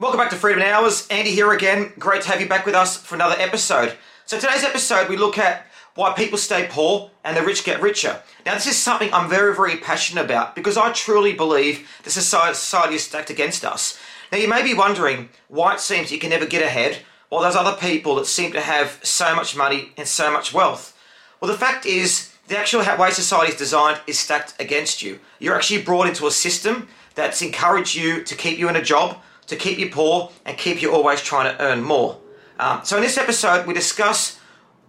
Welcome back to Freedom Hours. Andy here again. Great to have you back with us for another episode. So today's episode we look at why people stay poor and the rich get richer. Now this is something I'm very, very passionate about because I truly believe the society is stacked against us. Now you may be wondering why it seems you can never get ahead while there's other people that seem to have so much money and so much wealth. Well the fact is the actual way society is designed is stacked against you. You're actually brought into a system that's encouraged you to keep you in a job, to keep you poor, and keep you always trying to earn more. Um, so in this episode, we discuss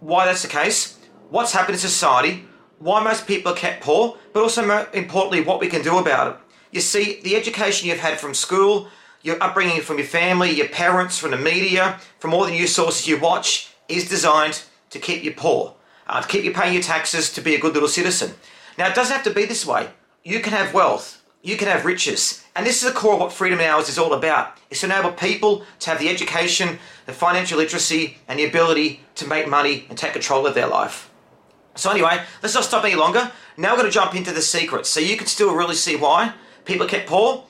why that's the case, what's happened in society, why most people are kept poor, but also more importantly, what we can do about it. You see, the education you've had from school, your upbringing from your family, your parents, from the media, from all the news sources you watch, is designed to keep you poor, uh, to keep you paying your taxes, to be a good little citizen. Now, it doesn't have to be this way. You can have wealth, you can have riches. And this is the core of what Freedom Hours is all about. It's to enable people to have the education, the financial literacy, and the ability to make money and take control of their life. So anyway, let's not stop any longer. Now we're going to jump into the secrets so you can still really see why people kept poor,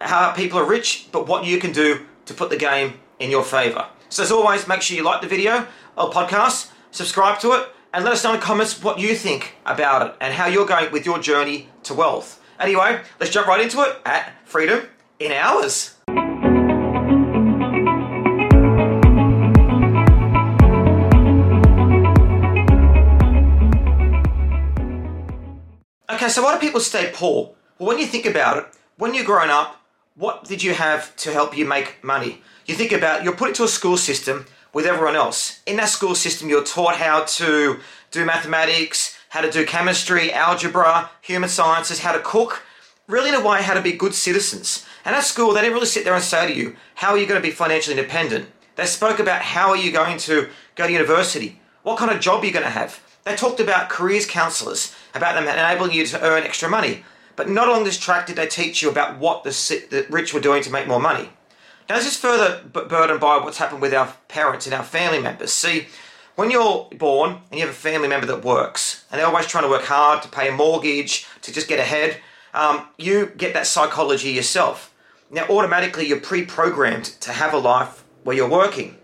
how people are rich, but what you can do to put the game in your favor. So as always, make sure you like the video or podcast, subscribe to it, and let us know in the comments what you think about it and how you're going with your journey to wealth. Anyway, let's jump right into it at Freedom in Hours. Okay, so why do people stay poor? Well, when you think about it, when you're growing up, what did you have to help you make money? You think about you're put into a school system with everyone else. In that school system, you're taught how to do mathematics, how to do chemistry, algebra, human sciences, how to cook, really in a way how to be good citizens. And at school, they didn't really sit there and say to you, how are you going to be financially independent? They spoke about how are you going to go to university? What kind of job are you going to have? They talked about careers counselors, about them enabling you to earn extra money. But not along this track did they teach you about what the, the rich were doing to make more money. Now, this is further burdened by what's happened with our parents and our family members. See, when you're born and you have a family member that works and they're always trying to work hard to pay a mortgage, to just get ahead, um, you get that psychology yourself. Now, automatically, you're pre programmed to have a life where you're working.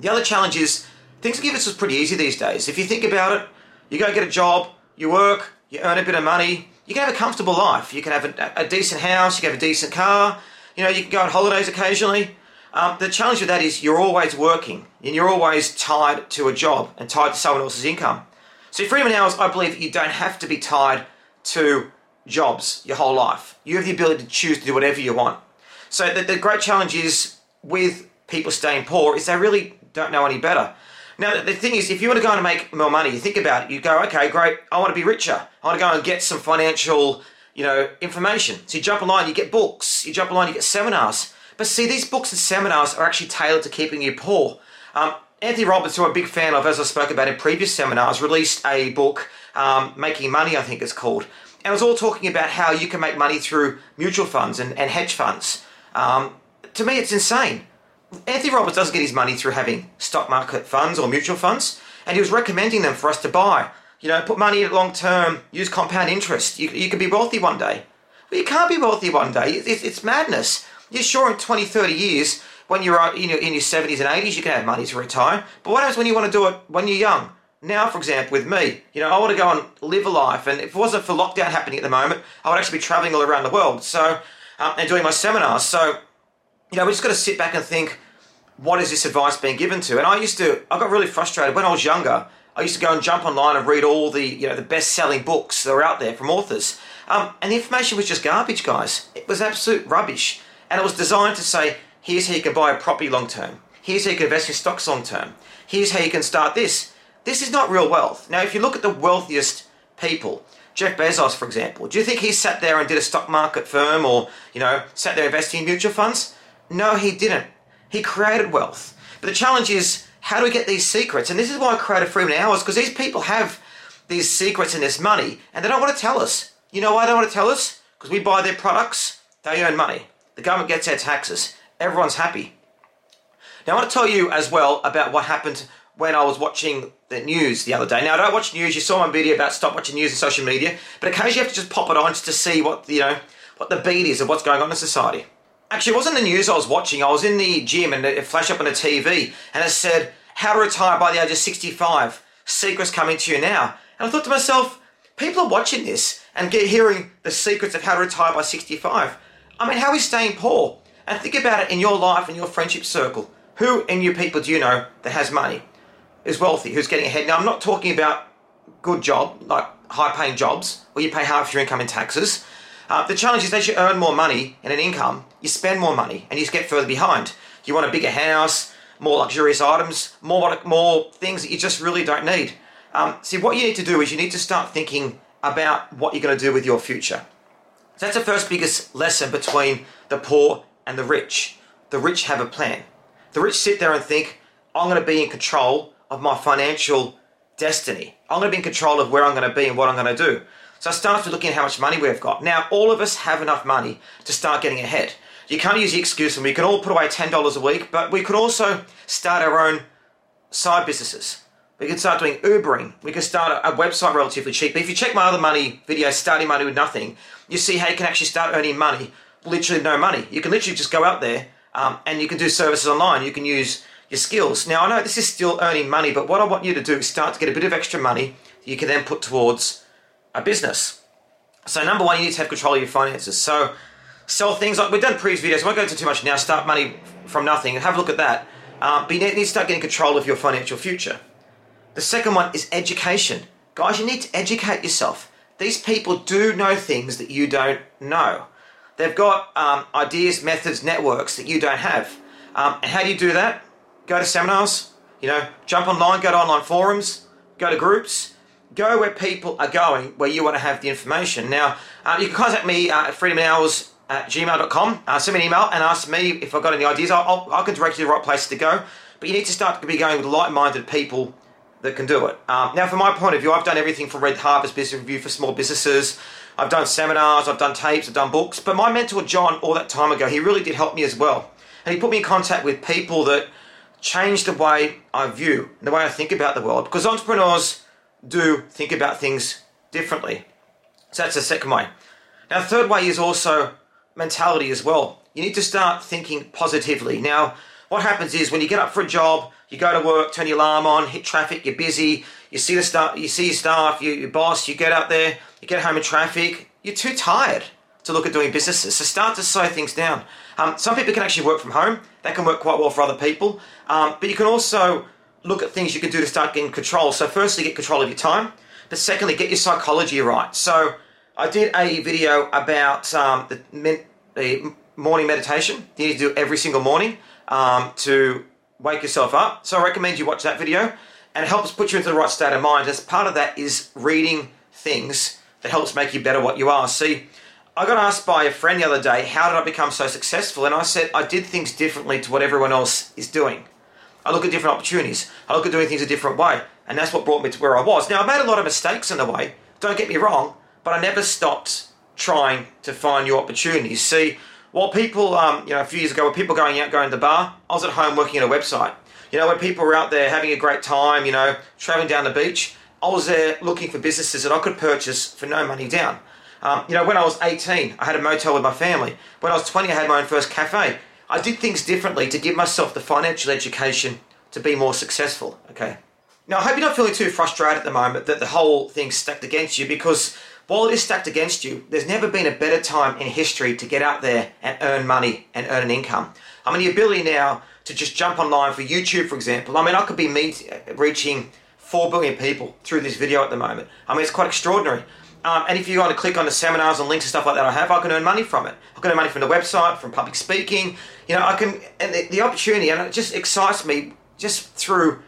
The other challenge is things give us is pretty easy these days. If you think about it, you go get a job, you work, you earn a bit of money, you can have a comfortable life. You can have a, a decent house, you can have a decent car, you know, you can go on holidays occasionally. Um, the challenge with that is you're always working and you're always tied to a job and tied to someone else's income. So Freedom in Hours, I believe you don't have to be tied to jobs your whole life. You have the ability to choose to do whatever you want. So the, the great challenge is with people staying poor is they really don't know any better. Now the thing is, if you want to go and make more money, you think about it. You go, okay, great. I want to be richer. I want to go and get some financial, you know, information. So you jump online, you get books. You jump online, you get seminars. But see, these books and seminars are actually tailored to keeping you poor. Um, Anthony Robbins, who I'm a big fan of, as I spoke about in previous seminars, released a book, um, Making Money, I think it's called. And it was all talking about how you can make money through mutual funds and, and hedge funds. Um, to me, it's insane. Anthony Robbins doesn't get his money through having stock market funds or mutual funds, and he was recommending them for us to buy. You know, put money in long term, use compound interest. You, you could be wealthy one day. Well, you can't be wealthy one day. It's madness. You're sure in 20, 30 years, when you're in your, in your 70s and 80s, you can have money to retire. But what happens when you want to do it when you're young? Now, for example, with me, you know, I want to go and live a life, and if it wasn't for lockdown happening at the moment, I would actually be traveling all around the world. So, um, and doing my seminars. So, you know, we just got to sit back and think, what is this advice being given to? And I used to, I got really frustrated when I was younger. I used to go and jump online and read all the, you know, the best-selling books that were out there from authors, um, and the information was just garbage, guys. It was absolute rubbish. And it was designed to say, here's how you can buy a property long term. Here's how you can invest in stocks long term. Here's how you can start this. This is not real wealth. Now, if you look at the wealthiest people, Jeff Bezos, for example, do you think he sat there and did a stock market firm or, you know, sat there investing in mutual funds? No, he didn't. He created wealth. But the challenge is, how do we get these secrets? And this is why I created Freedom Hours, because these people have these secrets and this money, and they don't want to tell us. You know why they don't want to tell us? Because we buy their products, they earn money. The government gets their taxes. Everyone's happy. Now, I want to tell you as well about what happened when I was watching the news the other day. Now, I don't watch news. You saw my video about stop watching news and social media, but occasionally you have to just pop it on just to see what you know what the beat is of what's going on in society. Actually, it wasn't the news I was watching. I was in the gym and it flashed up on the TV and it said, How to retire by the age of 65. Secrets coming to you now. And I thought to myself, people are watching this and get hearing the secrets of how to retire by 65. I mean, how is staying poor? And think about it in your life and your friendship circle. Who in your people do you know that has money, is wealthy, who's getting ahead? Now, I'm not talking about good job, like high paying jobs, where you pay half your income in taxes. Uh, the challenge is as you earn more money and an income, you spend more money and you get further behind. You want a bigger house, more luxurious items, more more things that you just really don't need. Um, see, what you need to do is you need to start thinking about what you're going to do with your future. So that's the first biggest lesson between the poor and the rich. The rich have a plan. The rich sit there and think, I'm going to be in control of my financial destiny. I'm going to be in control of where I'm going to be and what I'm going to do. So it starts with looking at how much money we've got. Now, all of us have enough money to start getting ahead. You can't use the excuse, and we can all put away $10 a week, but we could also start our own side businesses. We can start doing Ubering. We can start a, website relatively cheap. But if you check my other money video, starting money with nothing, you see how you can actually start earning money, literally no money. You can literally just go out there um, and you can do services online. You can use your skills. Now, I know this is still earning money, but what I want you to do is start to get a bit of extra money that you can then put towards a business. So, number one, you need to have control of your finances. So, sell things like we've done previous videos. I won't go into too much now. Start money from nothing. and Have a look at that. Um, but you need to start getting control of your financial future. The second one is education. Guys, you need to educate yourself. These people do know things that you don't know. They've got um, ideas, methods, networks that you don't have. Um, and how do you do that? Go to seminars, you know, jump online, go to online forums, go to groups, go where people are going, where you want to have the information. Now, uh, you can contact me uh, at freedomhours at gmail.com. Uh, send me an email and ask me if I've got any ideas. I'll, I'll, I can direct you to the right place to go. But you need to start to be going with like-minded people that can do it. Um, now, from my point of view, I've done everything from Red Harvard Business Review for small businesses. I've done seminars, I've done tapes, I've done books. But my mentor, John, all that time ago, he really did help me as well. And he put me in contact with people that changed the way I view, the way I think about the world. Because entrepreneurs do think about things differently. So that's the second way. Now, the third way is also mentality as well. You need to start thinking positively. Now, what happens is when you get up for a job, you go to work, turn your alarm on, hit traffic, you're busy, you see the staff, you see your staff, you, your boss, you get out there, you get home in traffic, you're too tired to look at doing businesses. So start to slow things down. Um, some people can actually work from home. That can work quite well for other people. Um, but you can also look at things you can do to start getting control. So firstly, get control of your time. But secondly, get your psychology right. So I did a video about um, the, the, morning meditation. You need to do every single morning um, to wake yourself up. So I recommend you watch that video and it helps put you into the right state of mind. As part of that is reading things that helps make you better what you are. See, I got asked by a friend the other day, how did I become so successful? And I said, I did things differently to what everyone else is doing. I look at different opportunities. I look at doing things a different way. And that's what brought me to where I was. Now, I made a lot of mistakes in the way, don't get me wrong, but I never stopped trying to find new opportunities. See, while people, um, you know, a few years ago, were people going out, going to the bar, I was at home working at a website. You know, when people were out there having a great time, you know, traveling down the beach, I was there looking for businesses that I could purchase for no money down. Um, you know, when I was 18, I had a motel with my family. When I was 20, I had my own first cafe. I did things differently to give myself the financial education to be more successful, okay? Now, I hope you're not feeling too frustrated at the moment that the whole thing's stacked against you because while it is stacked against you, there's never been a better time in history to get out there and earn money and earn an income. I mean, the ability now to just jump online for YouTube, for example. I mean, I could be meet, reaching 4 billion people through this video at the moment. I mean, it's quite extraordinary. Um, and if you want to click on the seminars and links and stuff like that I have, I can earn money from it. I can earn money from the website, from public speaking. You know, I can, and the, the opportunity, and it just excites me just through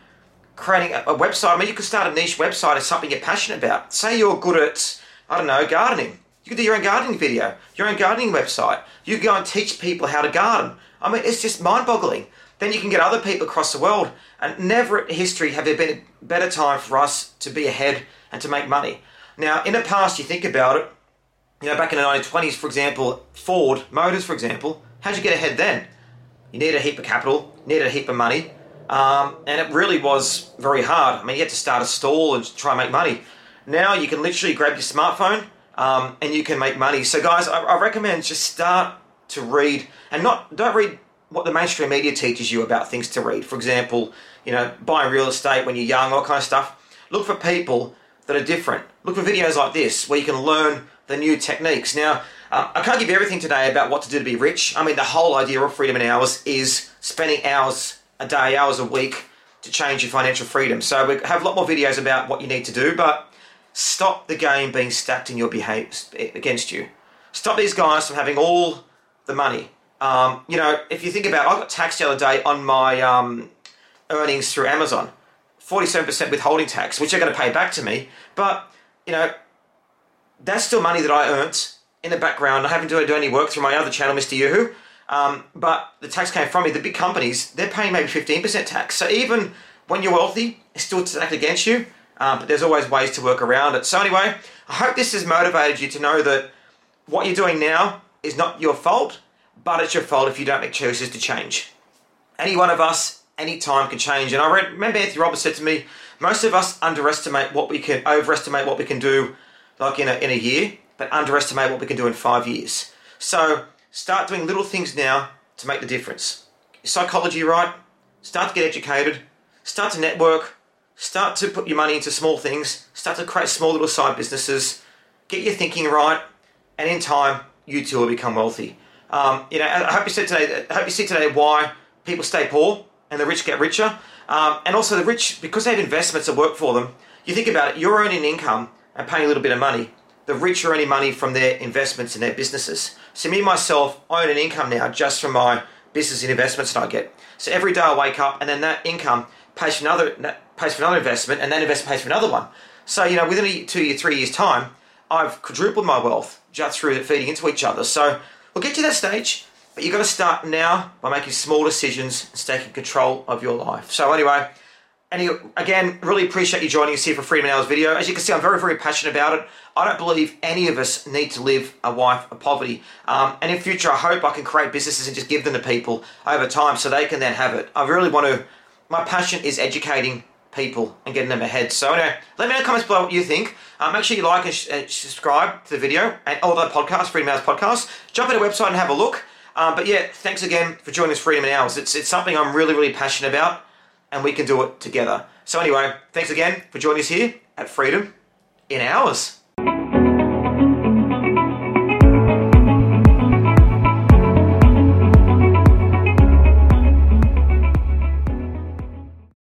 creating a, a, website. I mean, you could start a niche website as something you're passionate about. Say you're good at, I don't know, gardening. You could do your own gardening video, your own gardening website. You could go and teach people how to garden. I mean, it's just mind boggling. Then you can get other people across the world. And never in history have there been a better time for us to be ahead and to make money. Now, in the past, you think about it, you know, back in the 1920s, for example, Ford Motors, for example, how'd you get ahead then? You needed a heap of capital, needed a heap of money, um, and it really was very hard. I mean, you had to start a stall and try and make money. Now you can literally grab your smartphone um, and you can make money. So, guys, I, I recommend just start to read and not don't read what the mainstream media teaches you about things to read. For example, you know, buying real estate when you're young, all kind of stuff. Look for people that are different. Look for videos like this where you can learn the new techniques. Now, um, I can't give you everything today about what to do to be rich. I mean, the whole idea of freedom in hours is spending hours a day, hours a week to change your financial freedom. So we have a lot more videos about what you need to do, but stop the game being stacked in your behavior against you. Stop these guys from having all the money. Um, you know, if you think about, I got taxed the other day on my um, earnings through Amazon, forty-seven percent withholding tax, which they're going to pay back to me. But you know, that's still money that I earned in the background. I haven't done do any work through my other channel, Mr. YouWho. Um, but the tax came from me. The big companies, they're paying maybe 15% tax. So even when you're wealthy, it's still stacked against you. Um, but there's always ways to work around it. So anyway, I hope this has motivated you to know that what you're doing now is not your fault, but it's your fault if you don't make choices to change. Any one of us, any time can change. And I remember Anthony Robbins said to me, most of us underestimate what we can, overestimate what we can do like in a, in a year, but underestimate what we can do in five years. So start doing little things now to make the difference. Psychology right, start to get educated, start to network, start to put your money into small things, start to create small little side businesses, get your thinking right, and in time, you too will become wealthy. Um, you know, I hope you see today. I hope you see today why people stay poor and the rich get richer, um, and also the rich because they have investments that work for them. You think about it. You're earning income and paying a little bit of money. The rich are earning money from their investments in their businesses. So me myself, I earn an income now just from my business and investments that I get. So every day I wake up and then that income pays for another pays for another investment and that investment pays for another one. So you know within a two year, three years time, I've quadrupled my wealth just through feeding into each other. So we'll get to that stage, but you've got to start now by making small decisions and taking control of your life. So anyway, and again, really appreciate you joining us here for Freedom Hours video. As you can see, I'm very, very passionate about it. I don't believe any of us need to live a life of poverty. Um, and in future, I hope I can create businesses and just give them to people over time so they can then have it. I really want to, my passion is educating people and getting them ahead. So anyway, let me know in the comments below what you think. Um, make sure you like and, and subscribe to the video and all the podcasts, Freedom Hours podcast. Jump on the website and have a look. Um, but yeah, thanks again for joining us, Freedom in Hours. It's, it's something I'm really, really passionate about and we can do it together. So anyway, thanks again for joining us here at Freedom in Hours.